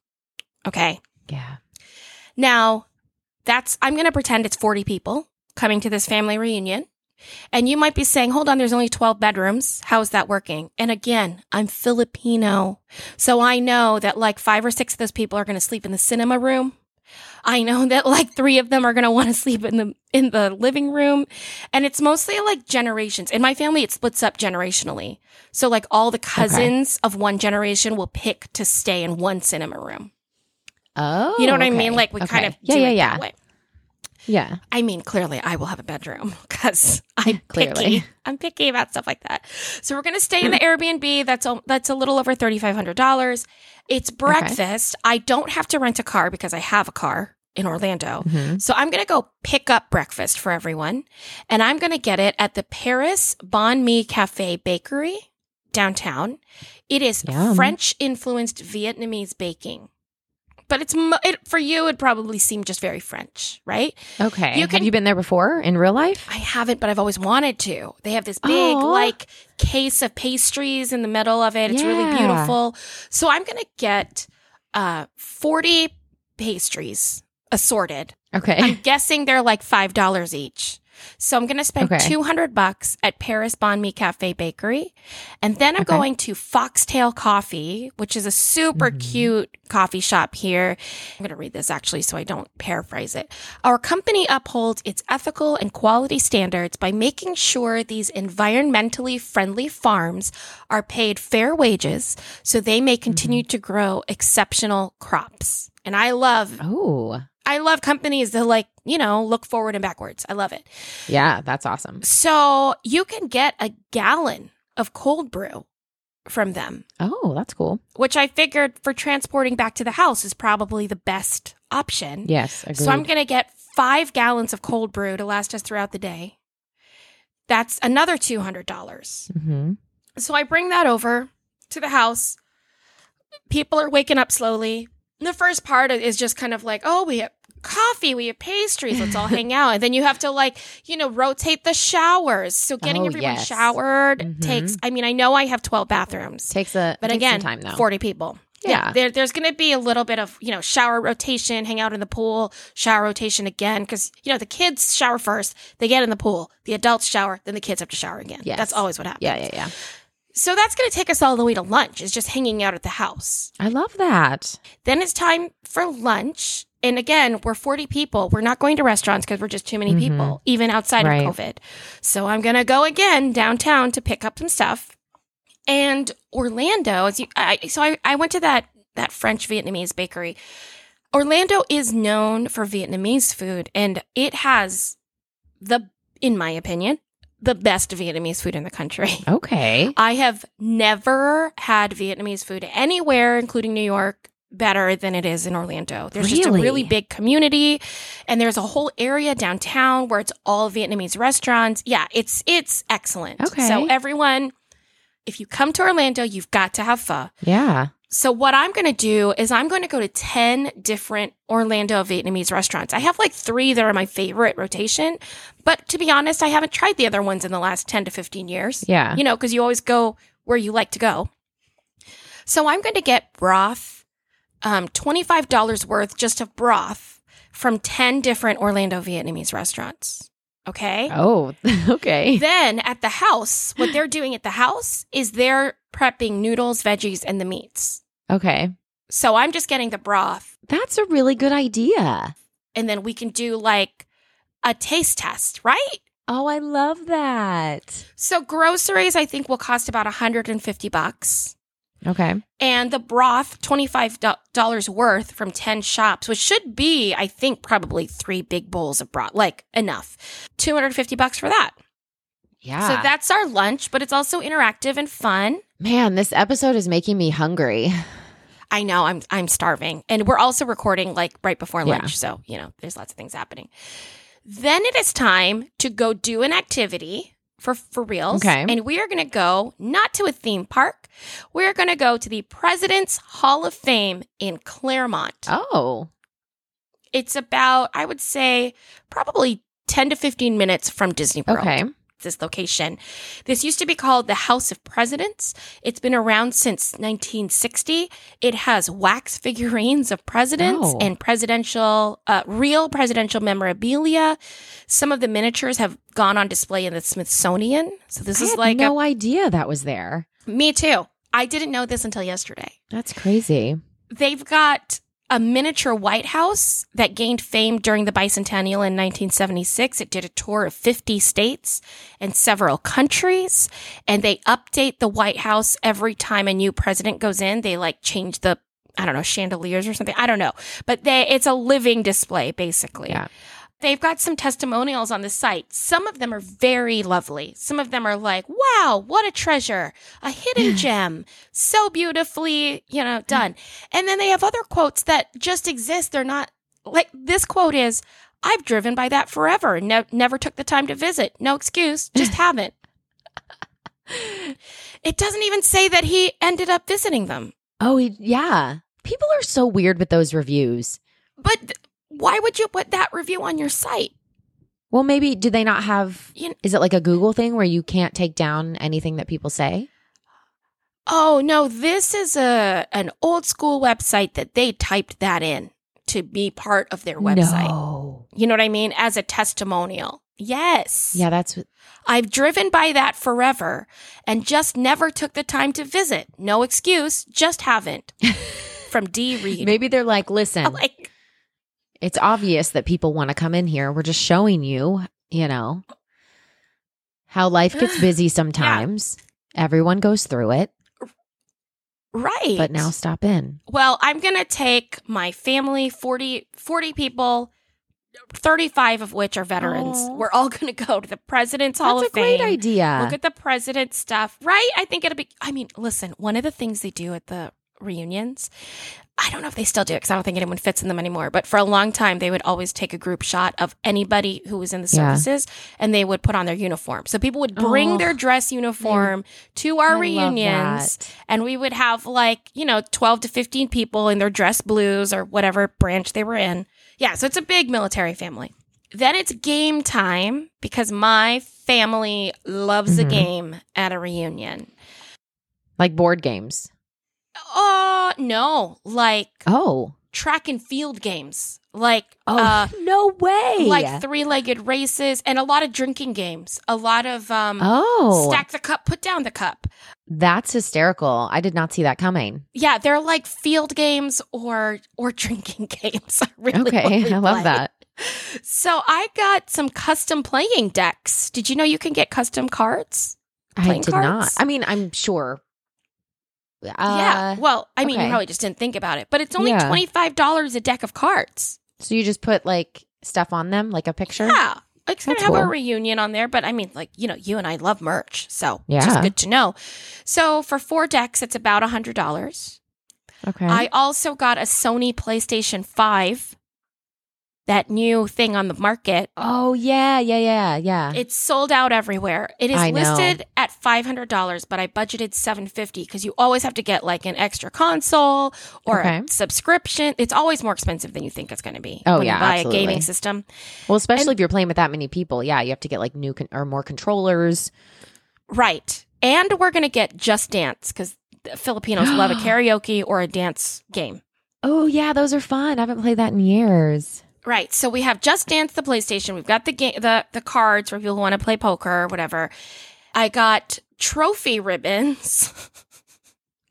Okay. Yeah. Now, that's I'm going to pretend it's 40 people coming to this family reunion. And you might be saying, hold on, there's only 12 bedrooms. How is that working? And again, I'm Filipino. So I know that like five or six of those people are going to sleep in the cinema room. I know that like three of them are going to want to sleep in the in the living room and it's mostly like generations. In my family it splits up generationally. So like all the cousins of one generation will pick to stay in one cinema room. Oh, You know oh, what I mean? Like we Okay. kind of yeah, do yeah, it yeah, that way. Yeah. I mean, clearly I will have a bedroom *laughs* because I'm *laughs* Clearly. picky. I'm picky about stuff like that. So we're going to stay in the Airbnb. That's a, that's a little over $3,500. It's breakfast. I don't have to rent a car because I have a car in Orlando. Mhm. So I'm going to go pick up breakfast for everyone and I'm going to get it at the Paris Banh Mi Cafe Bakery downtown. It is. French influenced Vietnamese baking. But it's it, for you it'd probably seem just very French, right? Okay. You Have you been there before in real life? I haven't, but I've always wanted to. They have this big, Aw. like, case of pastries in the middle of it. It's really beautiful. So I'm going to get uh, 40 pastries assorted. Okay. I'm guessing they're like $5 each. So I'm going to spend Okay. 200 bucks at Paris Banh Mi Cafe Bakery. And then I'm Okay. going to Foxtail Coffee, which is a super Mhm. cute coffee shop here. I'm going to read this actually so I don't paraphrase it. Our company upholds its ethical and quality standards by making sure these environmentally friendly farms are paid fair wages so they may continue Mm-hmm. to grow exceptional crops. And I love oh, I love companies that like, you know, look forward and backwards. I love it. yeah. That's awesome. So you can get a gallon of cold brew from them, Oh, that's cool. which I figured for transporting back to the house is probably the best option. Yes. Agreed. So I'm going to get five gallons of cold brew to last us throughout the day. That's another $200. hmm So I bring that over to the house. People are waking up slowly. The first part is just kind of like, oh, we have coffee, we have pastries, let's all hang out. And then you have to like, you know, rotate the showers. So getting Oh, everyone yes. showered Mhm. takes, I mean, I know I have 12 bathrooms, Takes a but takes again, time though. 40 people. Yeah. there, there's going to be a little bit of, you know, shower rotation, hang out in the pool, shower rotation again. Cause, you know, the kids shower first, they get in the pool, the adults shower, then the kids have to shower again. Yes. That's always what happens. yeah, yeah, yeah. So that's going to take us all the way to lunch, is just hanging out at the house. I love that. Then it's time for lunch. And again, we're 40 people. We're not going to restaurants because we're just too many Mhm. people, even outside Right. of COVID. So I'm going to go again downtown to pick up some stuff. And Orlando, as you, I, so I, I went to that, that French Vietnamese bakery. Orlando is known for Vietnamese food and it has the, in my opinion, the best Vietnamese food in the country. *laughs* Okay. I have never had Vietnamese food anywhere, including New York, better than it is in Orlando. There's just a Really? really big community and there's a whole area downtown where it's all Vietnamese restaurants. Yeah, it's it's excellent. Okay. So everyone if you come to Orlando, you've got to have pho. Yeah. So what I'm going to do is I'm going to go to 10 different Orlando Vietnamese restaurants. I have like 3 that are my favorite rotation, but to be honest, I haven't tried the other ones in the last 10 to 15 years Yeah. you know, because you always go where you like to go. So I'm going to get broth, um, $25 worth just of broth from 10 different Orlando Vietnamese restaurants. Okay. Oh, *laughs* okay. Then at the house, what they're doing at the house is they're prepping noodles, veggies, and the meats. Okay. So I'm just getting the broth, That's a really good idea. and then we can do like a taste test, right? Oh, I love that. So groceries, I think, will cost about 150 bucks. Okay. and the broth $25 worth from 10 shops which should be i think probably three big bowls of broth like enough 250 bucks for that Yeah. so that's our lunch but it's also interactive and fun Man, this episode is making me hungry. i know i'm i'm starving and we're also recording like right before Yeah. lunch so you know there's lots of things happening then it is time to go do an activity for for reals Okay. and we are going to go not to a theme park we're going to go to the president's hall of fame in Clermont Oh. It's about, I would say, probably 10 to 15 minutes from Disney World. Okay. This location. This used to be called the House of Presidents. It's been around since 1960. It has wax *laughs* figurines of presidents Oh. and presidential, uh, real presidential memorabilia. Some of the miniatures have gone on display in the Smithsonian. So this I is had like no idea that was there. me too. I didn't know this until yesterday. That's crazy. They've got a miniature White House that gained fame during the bicentennial in 1976. It did a tour of 50 states and several countries, and they update the White House every time a new president goes in. They like change the I don't know chandeliers or something. I don't know, but they it's a living display basically. Yeah. They've got some testimonials on the site. Some of them are very lovely. Some of them are like, wow, what a treasure, a hidden gem, so beautifully, you know, done. And then they have other quotes that just exist. They're not like this quote is, I've driven by that forever. Ne- never took the time to visit. No excuse. Just *laughs* haven't. it doesn't even say that he ended up visiting them. Oh, yeah. People are so weird with those reviews. But why would you put that review on your site? Well, maybe do they not have? You Is it like a Google thing where you can't take down anything that people say? Oh no, this is a an old school website that they typed that in to be part of their website. No. You know what I mean? As a testimonial. Yes. Yeah, that's what- I've driven by that forever and just never took the time to visit. No excuse, just haven't. *laughs* From D Reed. maybe they're like, listen, *laughs* like it's obvious that people want to come in here. We're just showing you, you know, how life gets *sighs* busy sometimes. Everyone goes through it, right. but now stop in. Well, I'm going to take my family, 40, 40 people, 35 of which are veterans. Aw. We're all going to go to the President's Hall That's of a great idea. Look at the president's stuff, right? I think it'll be. I mean, listen, one of the things they do at the reunions, I don't know if they still do it because I don't think anyone fits in them anymore. But for a long time, they would always take a group shot of anybody who was in the Yeah. services and they would put on their uniform. So people would bring Oh, their dress uniform to our I reunions and we would have like, you know, 12 to 15 people in their dress blues or whatever branch they were in. Yeah, so it's a big military family. Then it's game time because my family loves a Mhm. game at a reunion. Like board games. Oh, no, like Oh. track and field games. Like Oh, uh *laughs* no way. like three-legged races and a lot of drinking games. A lot of um oh, stack the cup, put down the cup. that's hysterical. I did not see that coming. Yeah, they're like field games or or drinking *laughs* games. I really Okay, I love play. that. So I got some custom playing decks. Did you know you can get custom cards? I did not. cards? I mean, I'm sure. Uh, yeah. Well, I mean, okay. you probably just didn't think about it, but it's only Yeah. twenty five dollars a deck of cards. So you just put like stuff on them, like a picture. Yeah. It's gonna That's have a reunion on there, but I mean, like you know, you and I love merch, so Yeah. just good to know. So for four decks, it's about a hundred dollars. Okay. I also got a Sony PlayStation Five, that new thing on the market. oh yeah, yeah, yeah, yeah. It's sold out everywhere. It is I know. listed at five hundred dollars, but I budgeted seven fifty because you always have to get like an extra console or Okay. a subscription. It's always more expensive than you think it's going to be. Oh, when yeah, you buy absolutely. a gaming system. well, especially and- if you're playing with that many people. Yeah, you have to get like new con- or more controllers. Right. And we're going to get Just Dance because Filipinos love a *gasps* karaoke or a dance game. Oh yeah, those are fun. I haven't played that in years. Right. So we have Just Dance, the PlayStation. We've got the game, the the cards for people who want to play poker or whatever. I got trophy ribbons *laughs*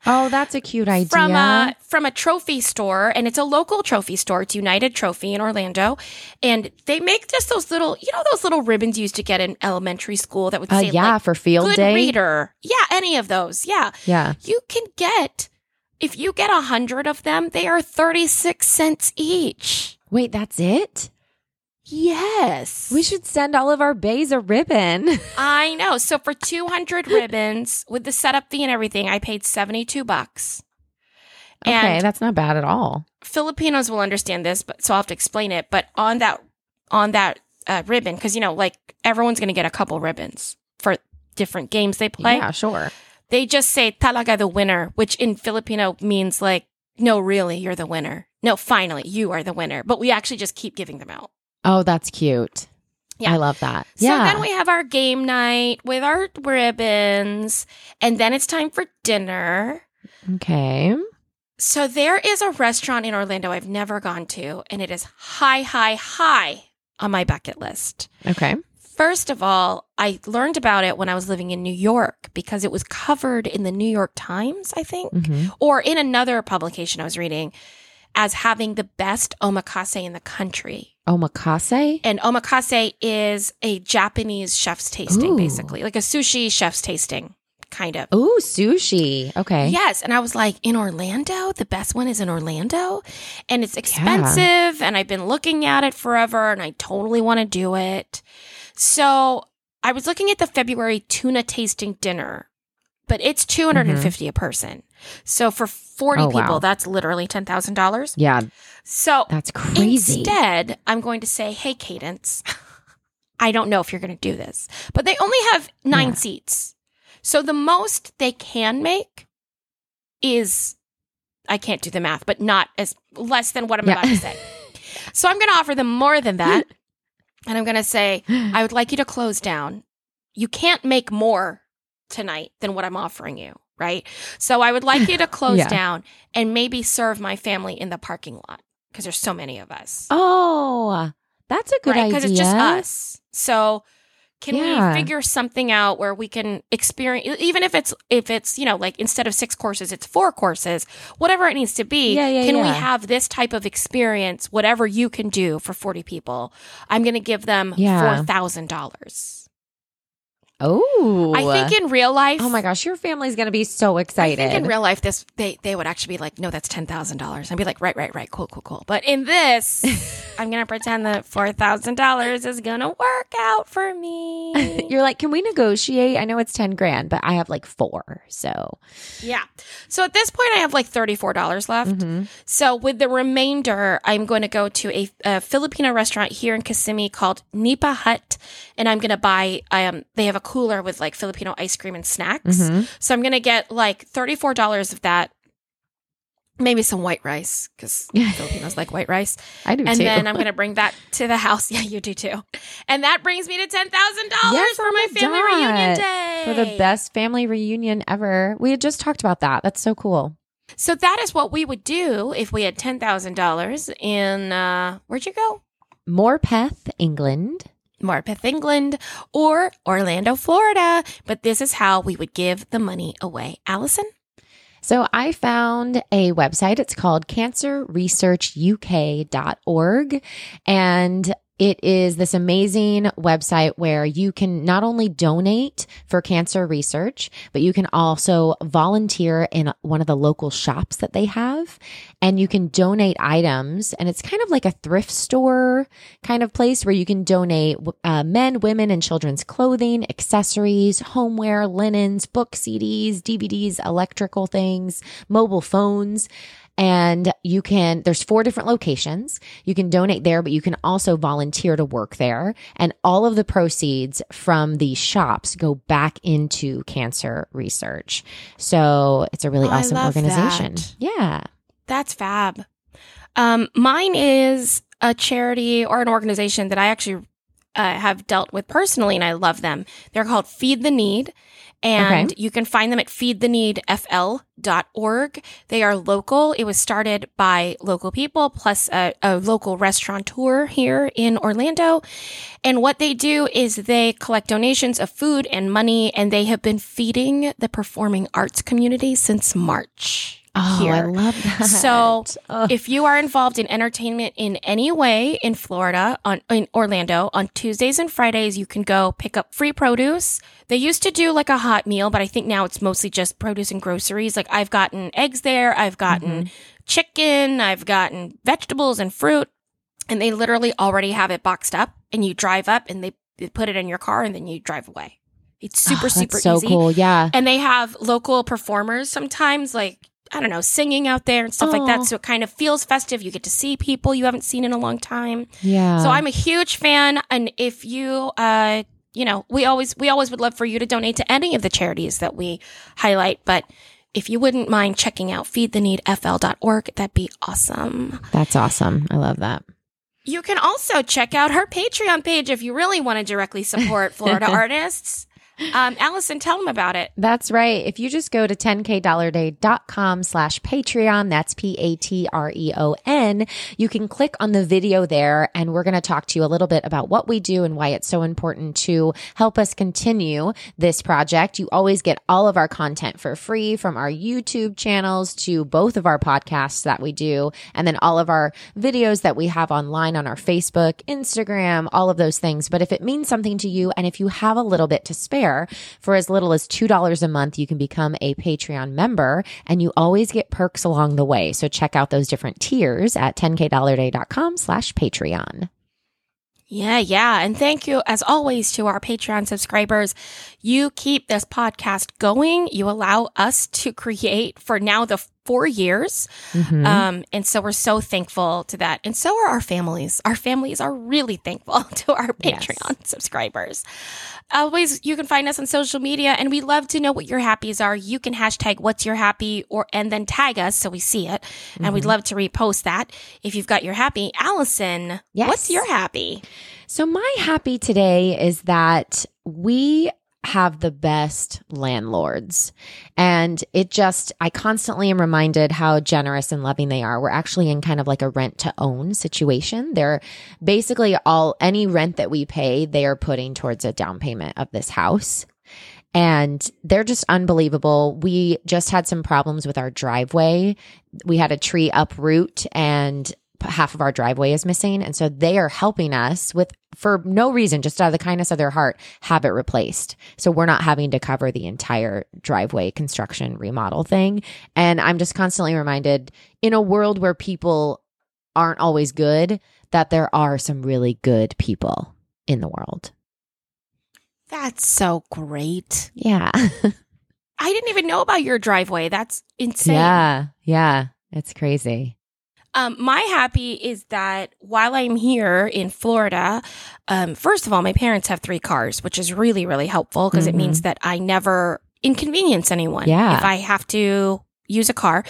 Oh, that's a cute idea. from a from a trophy store, and it's a local trophy store. It's United Trophy in Orlando, and they make just those little, you know, those little ribbons you used to get in elementary school that would Uh, say yeah, like for field good day. reader. Yeah, any of those. Yeah. Yeah. you can get if you get a hundred of them they are 36 cents each Wait, that's it? yes We should send all of our bays a ribbon. *laughs* i know so for 200 ribbons with the setup fee and everything i paid 72 bucks okay, and that's not bad at all. filipinos will understand this but so i'll have to explain it but on that on that uh, ribbon because you know like everyone's gonna get a couple ribbons for different games they play Yeah, sure. they just say talaga the winner, which in Filipino means like, no, really, you're the winner. No, finally, you are the winner. But we actually just keep giving them out. Oh, that's cute. Yeah. I love that. So yeah. then we have our game night with our ribbons, and then it's time for dinner. okay. So there is a restaurant in Orlando I've never gone to, and it is high, high, high on my bucket list. Okay. First of all, I learned about it when I was living in New York because it was covered in the New York Times, I think, hmm or in another publication I was reading as having the best omakase in the country. Omakase. And omakase is a Japanese chef's tasting, Ooh. basically, like a sushi chef's tasting, kind of. Ooh, sushi. Okay. Yes. And I was like, in Orlando? The best one is in Orlando? And it's expensive. And I've been looking at it forever and I totally want to do it. So I was looking at the February tuna tasting dinner, but it's mm-hmm. 250 a person. So for 40 Oh, wow. people, that's literally $10,000. Yeah, So that's crazy. Instead, I'm going to say, hey, Kadence, I don't know if you're going to do this, but they only have nine Yeah. seats. So the most they can make is, I can't do the math, but not as less than what I'm Yeah. about to say. *laughs* So I'm going to offer them more than that. *laughs* And I'm going to say, I would like you to close down. You can't make more tonight than what I'm offering you, right? So I would like you to *laughs* close Yeah. down and maybe serve my family in the parking lot because there's so many of us. oh, that's a good idea. Because it's just us. So can Yeah. we figure something out where we can experience even if it's if it's, you know, like instead of six courses, it's four courses, whatever it needs to be. Yeah, yeah, can we have this type of experience, whatever you can do for 40 people? I'm gonna give them Yeah. four thousand dollars. Oh, I think in real life Oh my gosh, your family's gonna be so excited. I think in real life, this they they would actually be like, no, that's ten thousand dollars. I'd be like, right, right, right, cool, cool, cool. But in this, *laughs* I'm gonna pretend that four thousand dollars is gonna work out for me. *laughs* You're like, can we negotiate? I know it's ten grand, but I have like four. So yeah. So at this point, I have like thirty four dollars left. Mhm. So with the remainder, I'm going to go to a, a Filipino restaurant here in Kissimmee called Nipa Hut, and I'm gonna buy. Um, they have a cooler with like Filipino ice cream and snacks. Mhm. So I'm gonna get like thirty four dollars of that. Maybe some white rice because *laughs* Filipinos like white rice. I do and too. then I'm *laughs* going to bring that to the house. *laughs* Yeah, you do too. And that brings me to ten thousand dollars Yes, for on my family dot. reunion day for the best family reunion ever. We had just talked about that. That's so cool. So that is what we would do if we had ten thousand dollars in uh, where'd you go? Morpeth, England. Morpeth, England, or Orlando, Florida. But this is how we would give the money away. Allison. So I found a website. It's called cancerresearchuk.org. And it is this amazing website where you can not only donate for cancer research, but you can also volunteer in one of the local shops that they have. And you can donate items. And it's kind of like a thrift store kind of place where you can donate uh, men, women, and children's clothing, accessories, homeware, linens, book CDs, DVDs, electrical things, mobile phones. And you can, there's four different locations. You can donate there, but you can also volunteer to work there. And all of the proceeds from the shops go back into cancer research. So it's a really Oh, awesome organization. that. Yeah. That's fab. Um, mine is a charity or an organization that I actually uh, have dealt with personally, and I love them. They're called Feed the Need, and you can find them at feedtheneedfl.org. They are local. It was started by local people plus a, a local restaurateur here in Orlando. And what they do is they collect donations of food and money, and they have been feeding the performing arts community since March. Oh, here. I love that. So, Ugh. if you are involved in entertainment in any way in Florida, on in Orlando, on Tuesdays and Fridays, you can go pick up free produce. They used to do like a hot meal, but I think now it's mostly just produce and groceries. Like I've gotten eggs there, I've gotten mm-hmm. chicken, I've gotten vegetables and fruit, and they literally already have it boxed up. And you drive up, and they, they put it in your car, and then you drive away. It's super Oh, super so easy. cool. Yeah. And they have local performers sometimes, like, I don't know, singing out there and stuff like that. So it kind of feels festive. You get to see people you haven't seen in a long time. Yeah. so I'm a huge fan. And if you, uh, you know, we always, we always would love for you to donate to any of the charities that we highlight. But if you wouldn't mind checking out feedtheneedfl.org, that'd be awesome. That's awesome. I love that. You can also check out her Patreon page if you really want to directly support Florida *laughs* artists. Um, Allison, tell them about it. That's right. If you just go to 10kdollarday.com slash Patreon, that's P-A-T-R-E-O-N, you can click on the video there and we're going to talk to you a little bit about what we do and why it's so important to help us continue this project. You always get all of our content for free from our YouTube channels to both of our podcasts that we do and then all of our videos that we have online on our Facebook, Instagram, all of those things. But if it means something to you and if you have a little bit to spare, for as little as $2 a month, you can become a Patreon member and you always get perks along the way. So check out those different tiers at 10kdollarday.com slash Patreon. Yeah, yeah. And thank you, as always, to our Patreon subscribers. You keep this podcast going. You allow us to create for now the four years. Mhm. Um, and so we're so thankful to that. And so are our families. Our families are really thankful *laughs* to our Yes. Patreon subscribers. Always, you can find us on social media and we love to know what your happies are. You can hashtag what's your happy or, and then tag us so we see it. And we'd love to repost that if you've got your happy. Allison, Yes. what's your happy? So my happy today is that we have the best landlords. And it just, I constantly am reminded how generous and loving they are. We're actually in kind of like a rent to own situation. They're basically all, any rent that we pay, they are putting towards a down payment of this house. And they're just unbelievable. We just had some problems with our driveway. We had a tree uproot and half of our driveway is missing. And so they are helping us with, for no reason, just out of the kindness of their heart, have it replaced. So we're not having to cover the entire driveway construction remodel thing. And I'm just constantly reminded in a world where people aren't always good, that there are some really good people in the world. That's so great. Yeah. *laughs* I didn't even know about your driveway. That's insane. Yeah. Yeah. It's crazy. Um, my happy is that while I'm here in Florida, um, first of all, my parents have three cars, which is really, really helpful because it Mhm. means that I never inconvenience anyone. Yeah. If I have to use a car.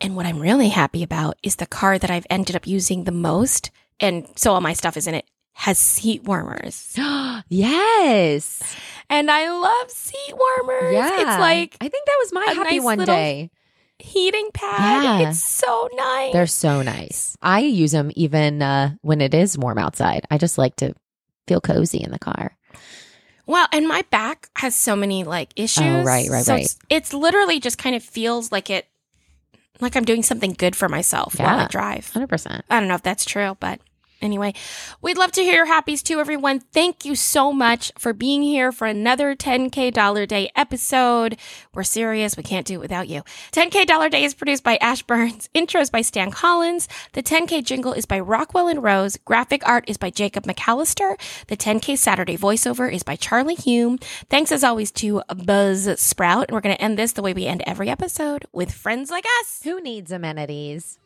And what I'm really happy about is the car that I've ended up using the most. And so all my stuff is in it has seat warmers. *gasps* yes. And I love seat warmers. Yeah. It's like I think that was my happy nice one little- day. Heating pad. Yeah. It's so nice. They're so nice. I use them even uh, when it is warm outside. I just like to feel cozy in the car. Well, and my back has so many like issues. Oh, right, right, so right. It's, it's literally just kind of feels like it, like I'm doing something good for myself while I drive. 100%. I don't know if that's true, but anyway, we'd love to hear your happies too, everyone. Thank you so much for being here for another 10K Dollar Day episode. We're serious. We can't do it without you. 10K Dollar Day is produced by Ash Burns. Intros by Stan Collins. The 10K jingle is by Rockwell and Rose. Graphic art is by Jacob McAllister. The 10K Saturday voiceover is by Charlie Hume. Thanks as always to Buzz Sprout. And we're going to end this the way we end every episode with friends like us. Who needs amenities?